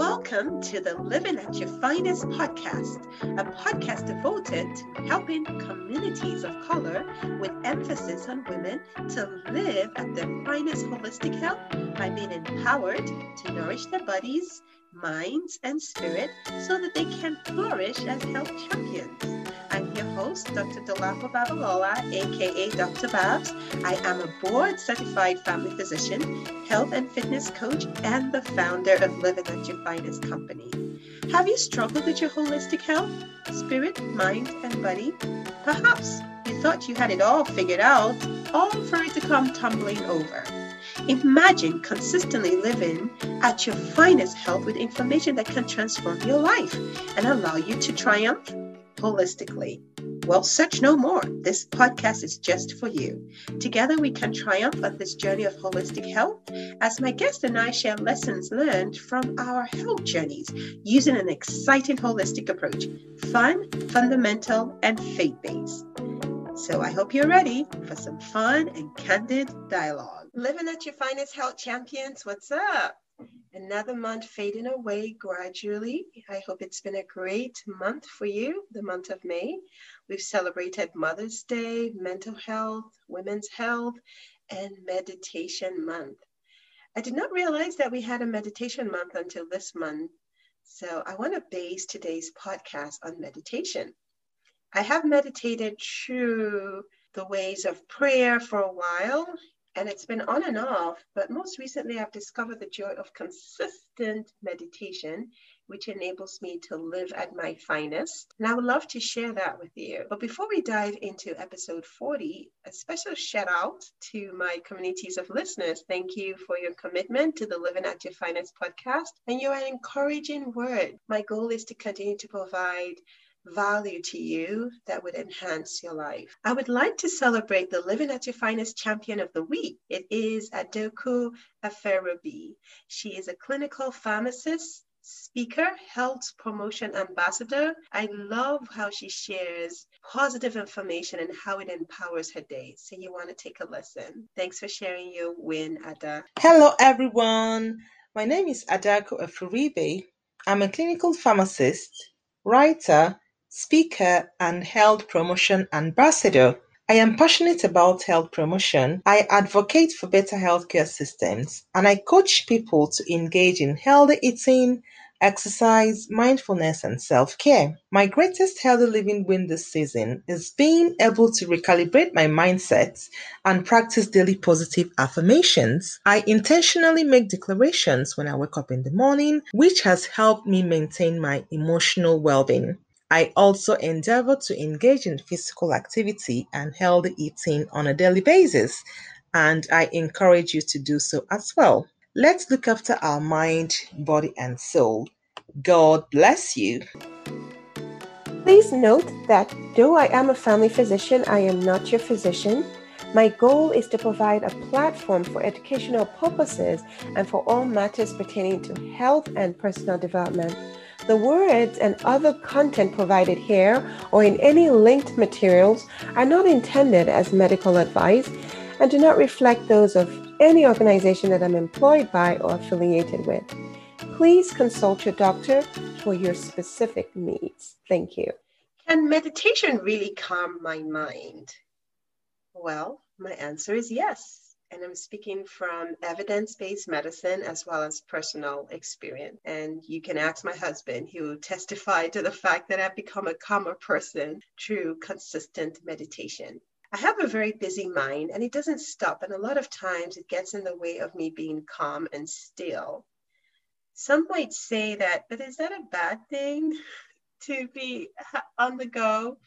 Welcome to the Living at Your Finest podcast, a podcast devoted to helping communities of color with emphasis on women to live at their finest holistic health by being empowered to nourish their bodies, minds, and spirit so that they can flourish as health champions. Host, Dr. Dolapo Babalola, aka Dr. Babs. I am a board certified family physician, health and fitness coach, and the founder of Living at Your Finest Company. Have you struggled with your holistic health, spirit, mind, and body? Perhaps you thought you had it all figured out, all for it to come tumbling over. Imagine consistently living at your finest health with information that can transform your life and allow you to triumph holistically. Well, search no more. This podcast is just for you. Together, we can triumph on this journey of holistic health as my guest and I share lessons learned from our health journeys using an exciting holistic approach fun, fundamental, and faith based. So, I hope you're ready for some fun and candid dialogue. Living at your finest health champions, what's up? Another month fading away gradually. I hope it's been a great month for you, the month of May. We've celebrated Mother's Day, mental health, women's health, and meditation month. I did not realize that we had a meditation month until this month. So I want to base today's podcast on meditation. I have meditated through the ways of prayer for a while and it's been on and off, but most recently I've discovered the joy of consistent meditation, which enables me to live at my finest. And I would love to share that with you. But before we dive into episode 40, a special shout out to my communities of listeners. Thank you for your commitment to the Living at Your Finest podcast and your encouraging word. My goal is to continue to provide value to you that would enhance your life. I would like to celebrate the Living at Your Finest Champion of the Week. It is Adoku Aferobi. She is a clinical pharmacist speaker, health promotion ambassador. I love how she shares positive information and how it empowers her day. So you want to take a listen. Thanks for sharing your win, Ada. Hello, everyone. My name is Adako Afuribe. I'm a clinical pharmacist, writer, speaker, and health promotion ambassador. I am passionate about health promotion. I advocate for better healthcare systems and I coach people to engage in healthy eating, exercise, mindfulness, and self care. My greatest healthy living win this season is being able to recalibrate my mindset and practice daily positive affirmations. I intentionally make declarations when I wake up in the morning, which has helped me maintain my emotional well being. I also endeavor to engage in physical activity and healthy eating on a daily basis, and I encourage you to do so as well. Let's look after our mind, body, and soul. God bless you. Please note that though I am a family physician, I am not your physician. My goal is to provide a platform for educational purposes and for all matters pertaining to health and personal development. The words and other content provided here or in any linked materials are not intended as medical advice and do not reflect those of any organization that I'm employed by or affiliated with. Please consult your doctor for your specific needs. Thank you. Can meditation really calm my mind? Well, my answer is yes and I'm speaking from evidence based medicine as well as personal experience. And you can ask my husband, he will testify to the fact that I've become a calmer person through consistent meditation. I have a very busy mind and it doesn't stop. And a lot of times it gets in the way of me being calm and still. Some might say that, but is that a bad thing to be on the go?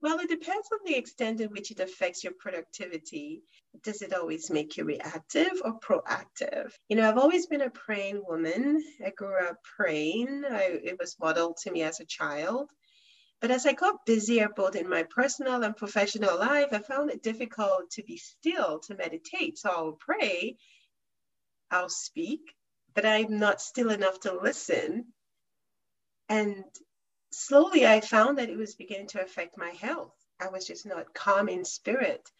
Well, it depends on the extent in which it affects your productivity. Does it always make you reactive or proactive? You know, I've always been a praying woman. I grew up praying, I, it was modeled to me as a child. But as I got busier, both in my personal and professional life, I found it difficult to be still, to meditate. So I'll pray, I'll speak, but I'm not still enough to listen. And slowly I found that it was beginning to affect my health. I was just not calm in spirit.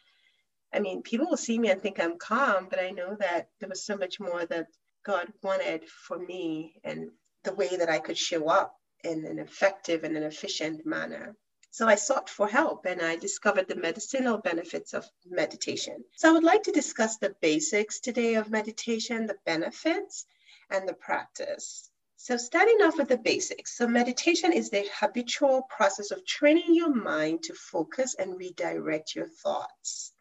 I mean, people will see me and think I'm calm, but I know that there was so much more that God wanted for me and the way that I could show up in an effective and an efficient manner. So I sought for help and I discovered the medicinal benefits of meditation. So I would like to discuss the basics today of meditation, the benefits, and the practice. So, starting off with the basics. So, meditation is the habitual process of training your mind to focus and redirect your thoughts.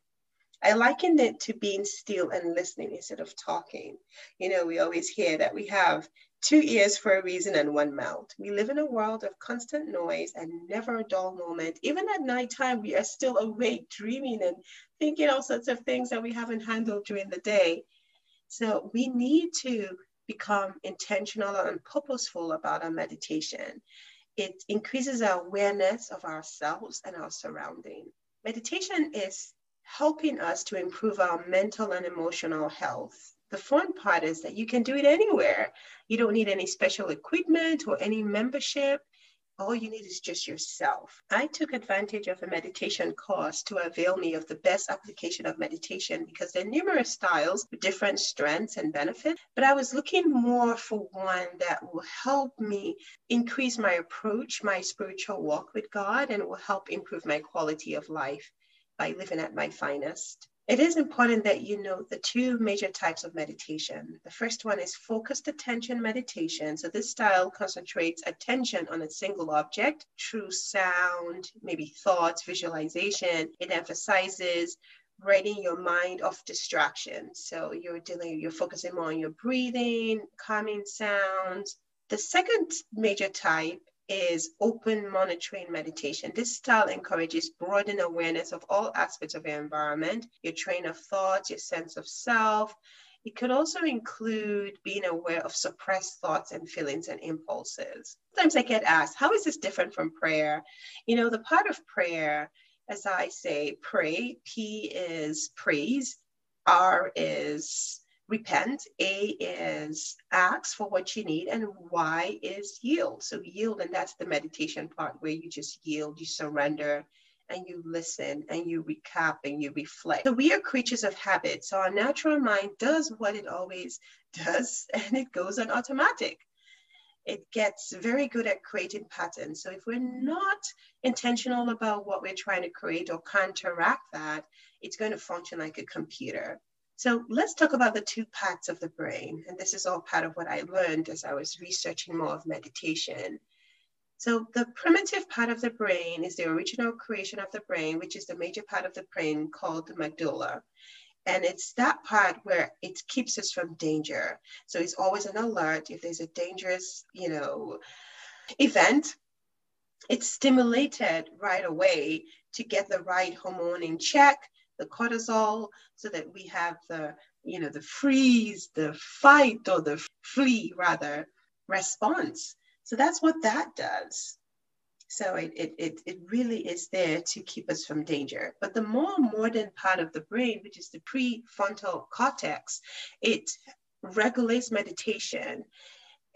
I likened it to being still and listening instead of talking. You know, we always hear that we have two ears for a reason and one mouth. We live in a world of constant noise and never a dull moment. Even at nighttime, we are still awake, dreaming and thinking all sorts of things that we haven't handled during the day. So, we need to become intentional and purposeful about our meditation. It increases our awareness of ourselves and our surrounding. Meditation is helping us to improve our mental and emotional health. The fun part is that you can do it anywhere. You don't need any special equipment or any membership all you need is just yourself. I took advantage of a meditation course to avail me of the best application of meditation because there are numerous styles with different strengths and benefits. But I was looking more for one that will help me increase my approach, my spiritual walk with God, and will help improve my quality of life by living at my finest. It is important that you know the two major types of meditation. The first one is focused attention meditation. So, this style concentrates attention on a single object through sound, maybe thoughts, visualization. It emphasizes ridding your mind off distractions. So, you're dealing, you're focusing more on your breathing, calming sounds. The second major type is open monitoring meditation. This style encourages broadened awareness of all aspects of your environment, your train of thoughts, your sense of self. It could also include being aware of suppressed thoughts and feelings and impulses. Sometimes I get asked, how is this different from prayer? You know, the part of prayer, as I say, pray, P is praise, R is repent. A is ask for what you need, and Y is yield. So yield, and that's the meditation part where you just yield, you surrender, and you listen, and you recap, and you reflect. So we are creatures of habit. So our natural mind does what it always does, and it goes on automatic. It gets very good at creating patterns. So if we're not intentional about what we're trying to create or counteract that, it's going to function like a computer. So let's talk about the two parts of the brain. And this is all part of what I learned as I was researching more of meditation. So the primitive part of the brain is the original creation of the brain, which is the major part of the brain called the medulla. And it's that part where it keeps us from danger. So it's always an alert if there's a dangerous, you know, event. It's stimulated right away to get the right hormone in check the cortisol so that we have the, you know, the freeze, the fight or the flee rather response. So that's what that does. So it, it, it, it really is there to keep us from danger. But the more modern part of the brain, which is the prefrontal cortex, it regulates meditation.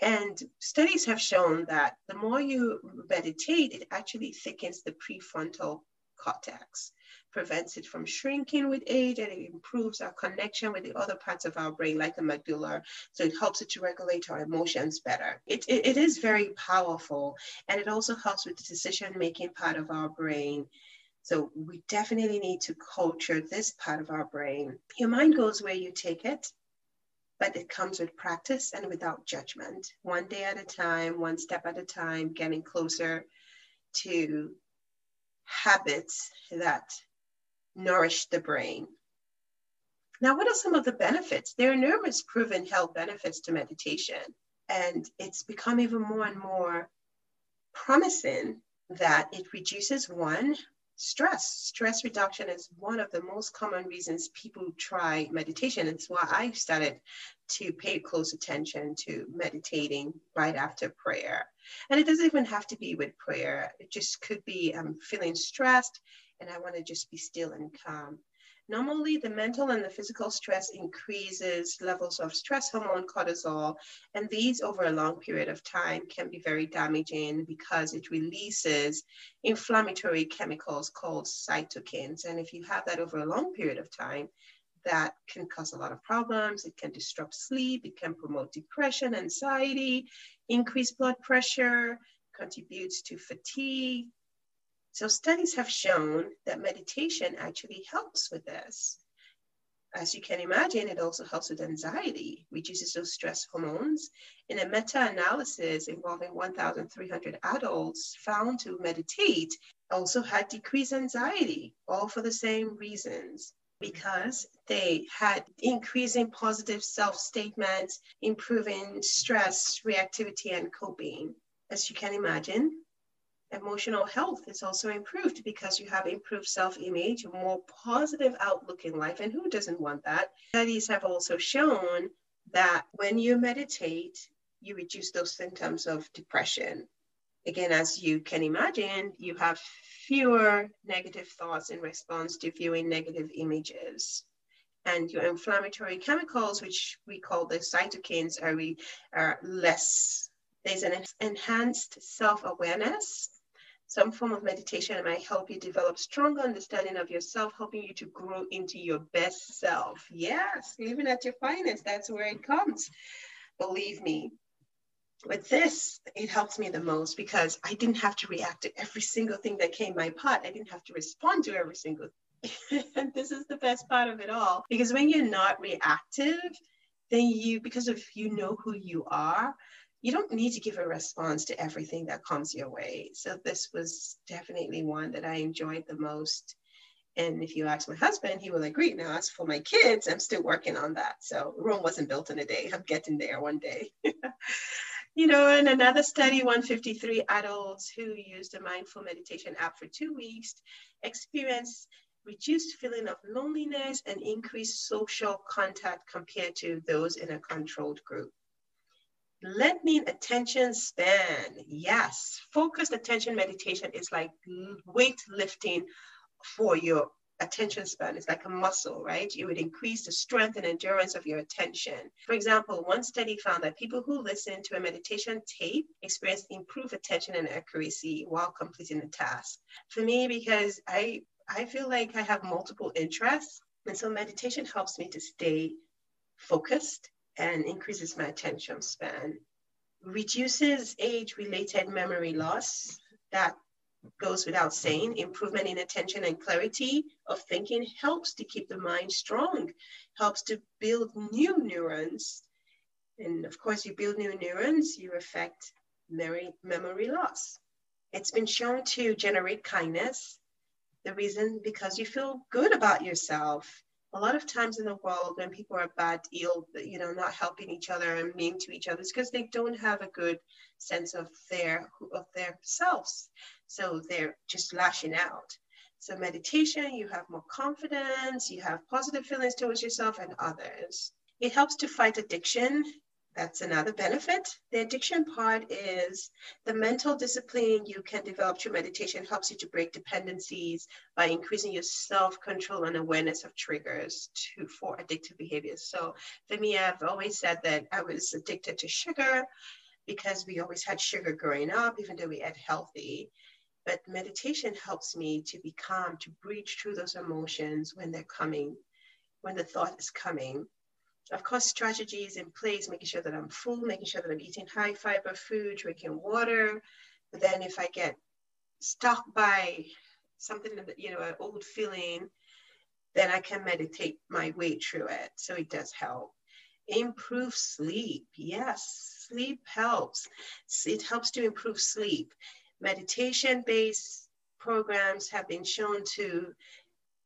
And studies have shown that the more you meditate, it actually thickens the prefrontal cortex prevents it from shrinking with age and it improves our connection with the other parts of our brain, like the medulla. So it helps it to regulate our emotions better. It, it, it is very powerful and it also helps with the decision making part of our brain. So we definitely need to culture this part of our brain. Your mind goes where you take it, but it comes with practice and without judgment. One day at a time, one step at a time, getting closer to habits that nourish the brain. Now, what are some of the benefits? There are numerous proven health benefits to meditation, and it's become even more and more promising that it reduces one, stress. Stress reduction is one of the most common reasons people try meditation. It's why I started to pay close attention to meditating right after prayer. And it doesn't even have to be with prayer, it just could be um, feeling stressed and I want to just be still and calm. Normally, the mental and the physical stress increases levels of stress hormone cortisol, and these over a long period of time can be very damaging because it releases inflammatory chemicals called cytokines. And if you have that over a long period of time, that can cause a lot of problems. It can disrupt sleep, it can promote depression, anxiety, increase blood pressure, contributes to fatigue. So, studies have shown that meditation actually helps with this. As you can imagine, it also helps with anxiety, reduces those stress hormones. In a meta analysis involving 1,300 adults found to meditate, also had decreased anxiety, all for the same reasons because they had increasing positive self statements, improving stress, reactivity, and coping. As you can imagine, emotional health is also improved because you have improved self image, a more positive outlook in life. And who doesn't want that? Studies have also shown that when you meditate, you reduce those symptoms of depression. Again, as you can imagine, you have fewer negative thoughts in response to viewing negative images. And your inflammatory chemicals, which we call the cytokines, are, re, are less. There's an enhanced self awareness some form of meditation might help you develop stronger understanding of yourself, helping you to grow into your best self. Yes, living at your finest, that's where it comes. Believe me, with this, it helps me the most because I didn't have to react to every single thing that came my pot. I didn't have to respond to every single and this is the best part of it all because when you're not reactive, then you, because of you know who you are, you don't need to give a response to everything that comes your way. So this was definitely one that I enjoyed the most. And if you ask my husband, he will agree. Now, as for my kids, I'm still working on that. So Rome wasn't built in a day. I'm getting there one day. you know, in another study, 153 adults who used a mindful meditation app for two weeks experienced reduced feeling of loneliness and increased social contact compared to those in a controlled group. Lengthening attention span. Yes, focused attention meditation is like weight lifting for your attention span. It's like a muscle, right? You would increase the strength and endurance of your attention. For example, one study found that people who listen to a meditation tape experienced improved attention and accuracy while completing the task. For me, because I I feel like I have multiple interests, and so meditation helps me to stay focused and increases my attention span. Reduces age related memory loss. That goes without saying. Improvement in attention and clarity of thinking helps to keep the mind strong, helps to build new neurons. And of course, you build new neurons, you affect memory, memory loss. It's been shown to generate kindness. The reason, because you feel good about yourself a lot of times in the world when people are bad, ill, you know, not helping each other and mean to each other, it's because they don't have a good sense of their of their selves. So they're just lashing out. So meditation, you have more confidence, you have positive feelings towards yourself and others. It helps to fight addiction that's another benefit. The addiction part is the mental discipline you can develop through meditation helps you to break dependencies by increasing your self-control and awareness of triggers to for addictive behaviors. So for me, I've always said that I was addicted to sugar because we always had sugar growing up, even though we ate healthy. But meditation helps me to be calm, to breach through those emotions when they're coming, when the thought is coming of course, strategies in place, making sure that I'm full, making sure that I'm eating high fiber food, drinking water. But then if I get stuck by something that, you know, an old feeling, then I can meditate my way through it. So it does help. Improve sleep. Yes, sleep helps. It helps to improve sleep. Meditation based programs have been shown to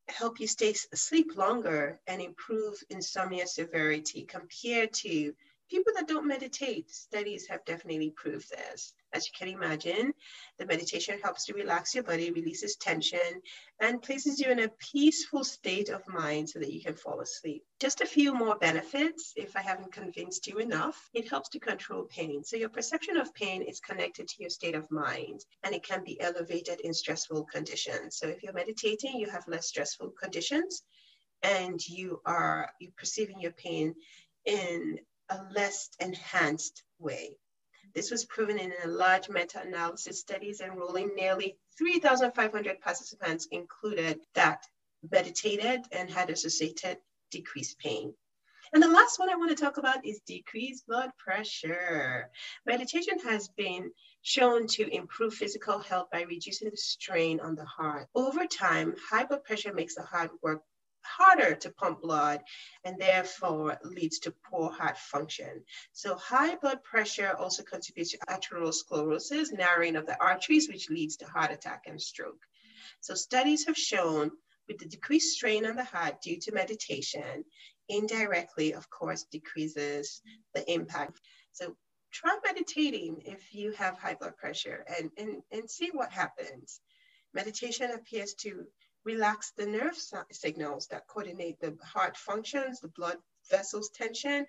help you stay asleep longer and improve insomnia severity compared to people that don't meditate. Studies have definitely proved this. As you can imagine, the meditation helps to relax your body, releases tension, and places you in a peaceful state of mind so that you can fall asleep. Just a few more benefits, if I haven't convinced you enough. It helps to control pain. So your perception of pain is connected to your state of mind, and it can be elevated in stressful conditions. So if you're meditating, you have less stressful conditions, and you are perceiving your pain in a less enhanced way. This was proven in a large meta-analysis studies enrolling nearly 3,500 participants included that meditated and had associated decreased pain. And the last one I want to talk about is decreased blood pressure. Meditation has been shown to improve physical health by reducing the strain on the heart. Over time, high blood pressure makes the heart work harder to pump blood and therefore leads to poor heart function. So high blood pressure also contributes to atherosclerosis, narrowing of the arteries, which leads to heart attack and stroke. So studies have shown with the decreased strain on the heart due to meditation, indirectly, of course, decreases the impact. So try meditating if you have high blood pressure and, and, and see what happens. Meditation appears to relax the nerve signals that coordinate the heart functions, the blood vessels tension,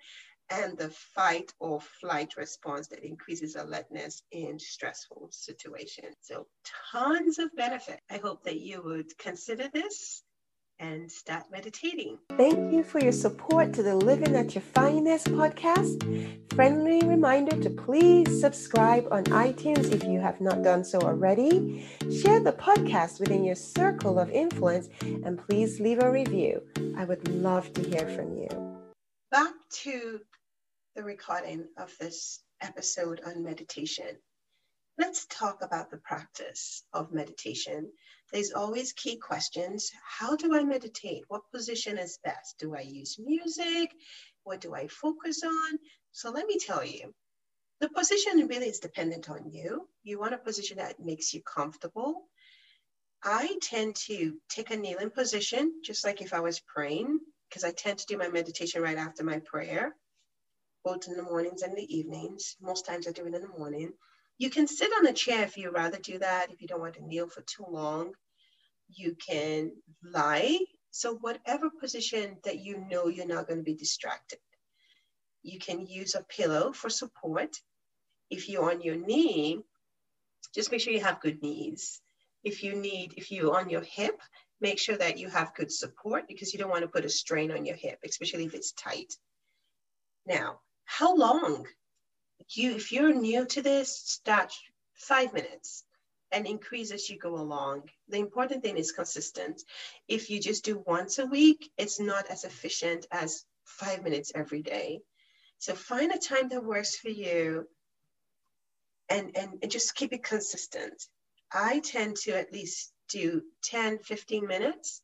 and the fight or flight response that increases alertness in stressful situations. So, tons of benefit. I hope that you would consider this and start meditating. Thank you for your support to the Living at Your Finest podcast. Friendly reminder to please subscribe on iTunes if you have not done so already. Share the podcast within your circle of influence and please leave a review. I would love to hear from you. Back to the recording of this episode on meditation. Let's talk about the practice of meditation. There's always key questions. How do I meditate? What position is best? Do I use music? What do I focus on? So let me tell you, the position really is dependent on you. You want a position that makes you comfortable. I tend to take a kneeling position, just like if I was praying, because I tend to do my meditation right after my prayer, both in the mornings and the evenings. Most times I do it in the morning. You can sit on a chair if you rather do that, if you don't want to kneel for too long. You can lie. So, whatever position that you know you're not going to be distracted. You can use a pillow for support. If you're on your knee, just make sure you have good knees. If you need, if you're on your hip, make sure that you have good support because you don't want to put a strain on your hip, especially if it's tight. Now, how long you if you're new to this, start five minutes and increase as you go along. The important thing is consistent. If you just do once a week, it's not as efficient as five minutes every day. So find a time that works for you and, and, and just keep it consistent. I tend to at least do 10, 15 minutes,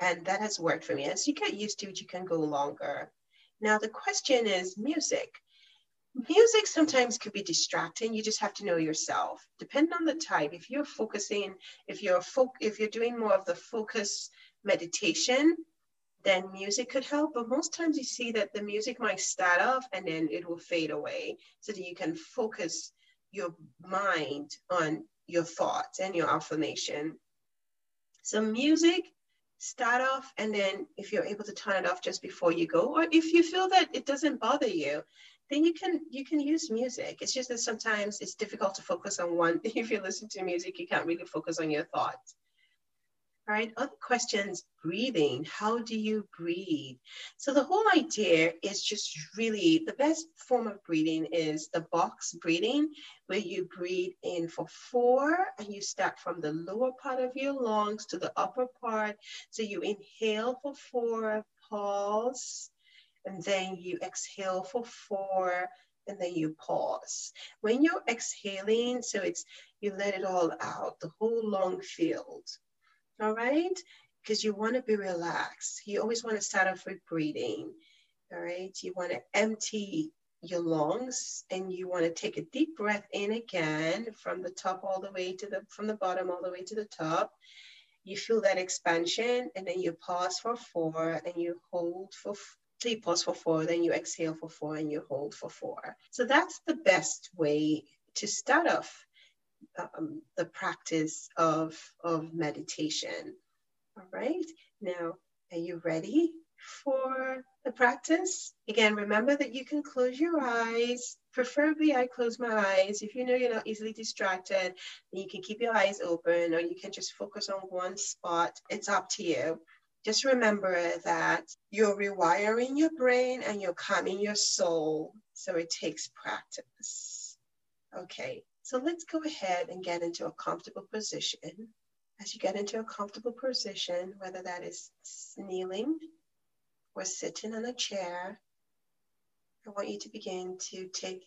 and that has worked for me. As you get used to it, you can go longer. Now, the question is music music sometimes could be distracting. You just have to know yourself. Depending on the type if you're focusing if you're if you're doing more of the focus meditation then music could help. But most times you see that the music might start off and then it will fade away so that you can focus your mind on your thoughts and your affirmation. So music start off and then if you're able to turn it off just before you go or if you feel that it doesn't bother you then you can you can use music. It's just that sometimes it's difficult to focus on one. If you listen to music, you can't really focus on your thoughts. All right, other questions, breathing. How do you breathe? So the whole idea is just really the best form of breathing is the box breathing, where you breathe in for four and you start from the lower part of your lungs to the upper part. So you inhale for four, pause, and then you exhale for four, and then you pause. When you're exhaling, so it's you let it all out, the whole lung field. All right? Because you want to be relaxed. You always want to start off with breathing. All right. You want to empty your lungs and you want to take a deep breath in again from the top all the way to the from the bottom all the way to the top. You feel that expansion and then you pause for four and you hold for so you pause for four, then you exhale for four, and you hold for four. So that's the best way to start off um, the practice of, of meditation. All right. Now, are you ready for the practice? Again, remember that you can close your eyes. Preferably, I close my eyes. If you know you're not easily distracted, you can keep your eyes open or you can just focus on one spot. It's up to you just remember that you're rewiring your brain and you're calming your soul. So it takes practice. Okay, so let's go ahead and get into a comfortable position. As you get into a comfortable position, whether that is kneeling or sitting on a chair, I want you to begin to take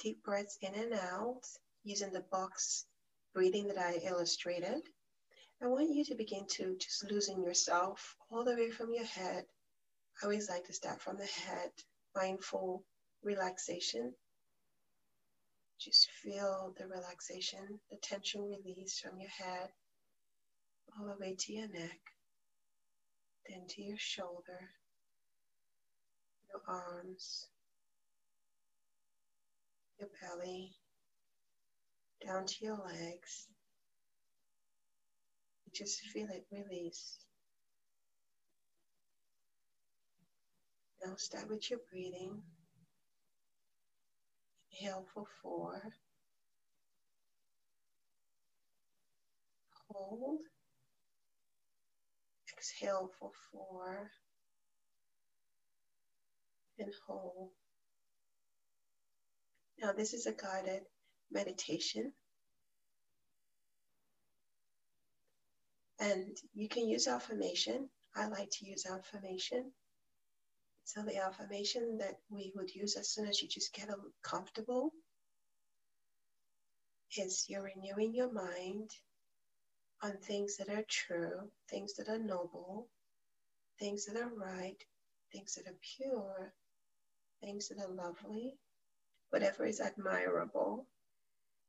deep breaths in and out using the box breathing that I illustrated. I want you to begin to just loosen yourself all the way from your head. I always like to start from the head, mindful relaxation. Just feel the relaxation, the tension release from your head all the way to your neck, then to your shoulder, your arms, your belly, down to your legs. Just feel it release. Now start with your breathing. Inhale for four. Hold. Exhale for four. And hold. Now, this is a guided meditation. And you can use affirmation. I like to use affirmation. So, the affirmation that we would use as soon as you just get comfortable is you're renewing your mind on things that are true, things that are noble, things that are right, things that are pure, things that are lovely, whatever is admirable,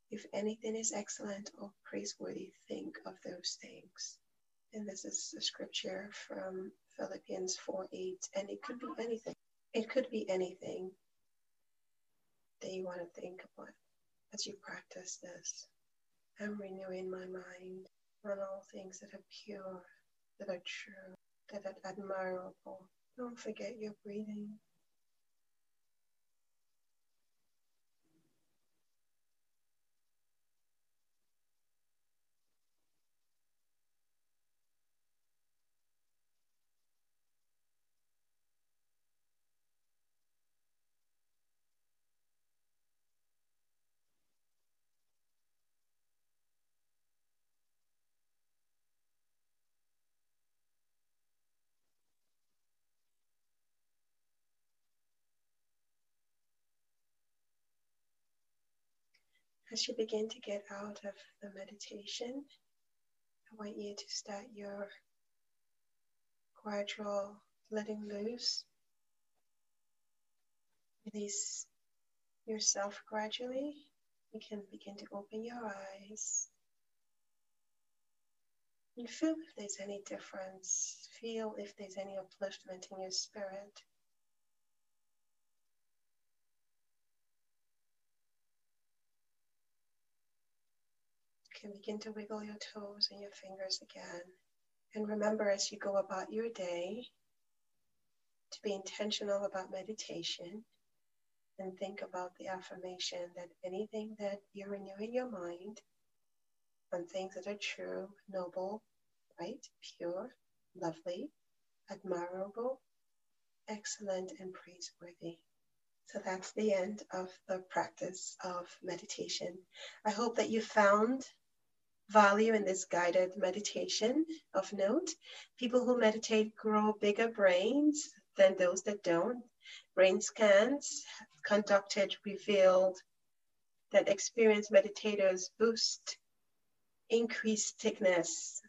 if anything is excellent or praiseworthy, think of those things. And this is a scripture from Philippians 4 8, and it could be anything. It could be anything that you want to think about as you practice this. I'm renewing my mind on all things that are pure, that are true, that are admirable. Don't forget your breathing. As you begin to get out of the meditation, I want you to start your gradual letting loose. Release yourself gradually. You can begin to open your eyes. And feel if there's any difference. Feel if there's any upliftment in your spirit. Can begin to wiggle your toes and your fingers again. And remember as you go about your day to be intentional about meditation and think about the affirmation that anything that you renew in your mind on things that are true, noble, right, pure, lovely, admirable, excellent, and praiseworthy. So that's the end of the practice of meditation. I hope that you found value in this guided meditation of note. People who meditate grow bigger brains than those that don't. Brain scans conducted revealed that experienced meditators boost increased thickness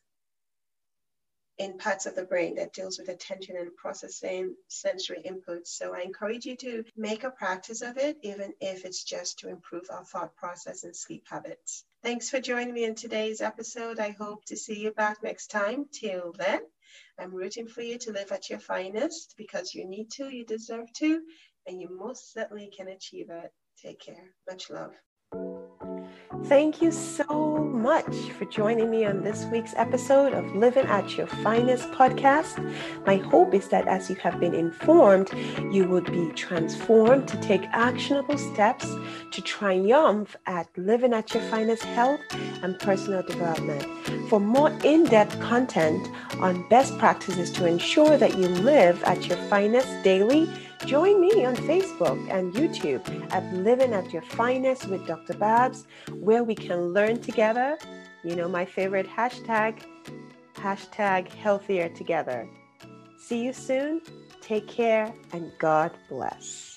in parts of the brain that deals with attention and processing sensory inputs. So I encourage you to make a practice of it, even if it's just to improve our thought process and sleep habits. Thanks for joining me in today's episode. I hope to see you back next time. Till then, I'm rooting for you to live at your finest because you need to, you deserve to, and you most certainly can achieve it. Take care. Much love. Thank you so much for joining me on this week's episode of Living at Your Finest podcast. My hope is that as you have been informed, you would be transformed to take actionable steps to triumph at living at your finest health and personal development. For more in depth content on best practices to ensure that you live at your finest daily, Join me on Facebook and YouTube at Living at Your Finest with Dr. Babs, where we can learn together. You know, my favorite hashtag, hashtag healthier together. See you soon. Take care and God bless.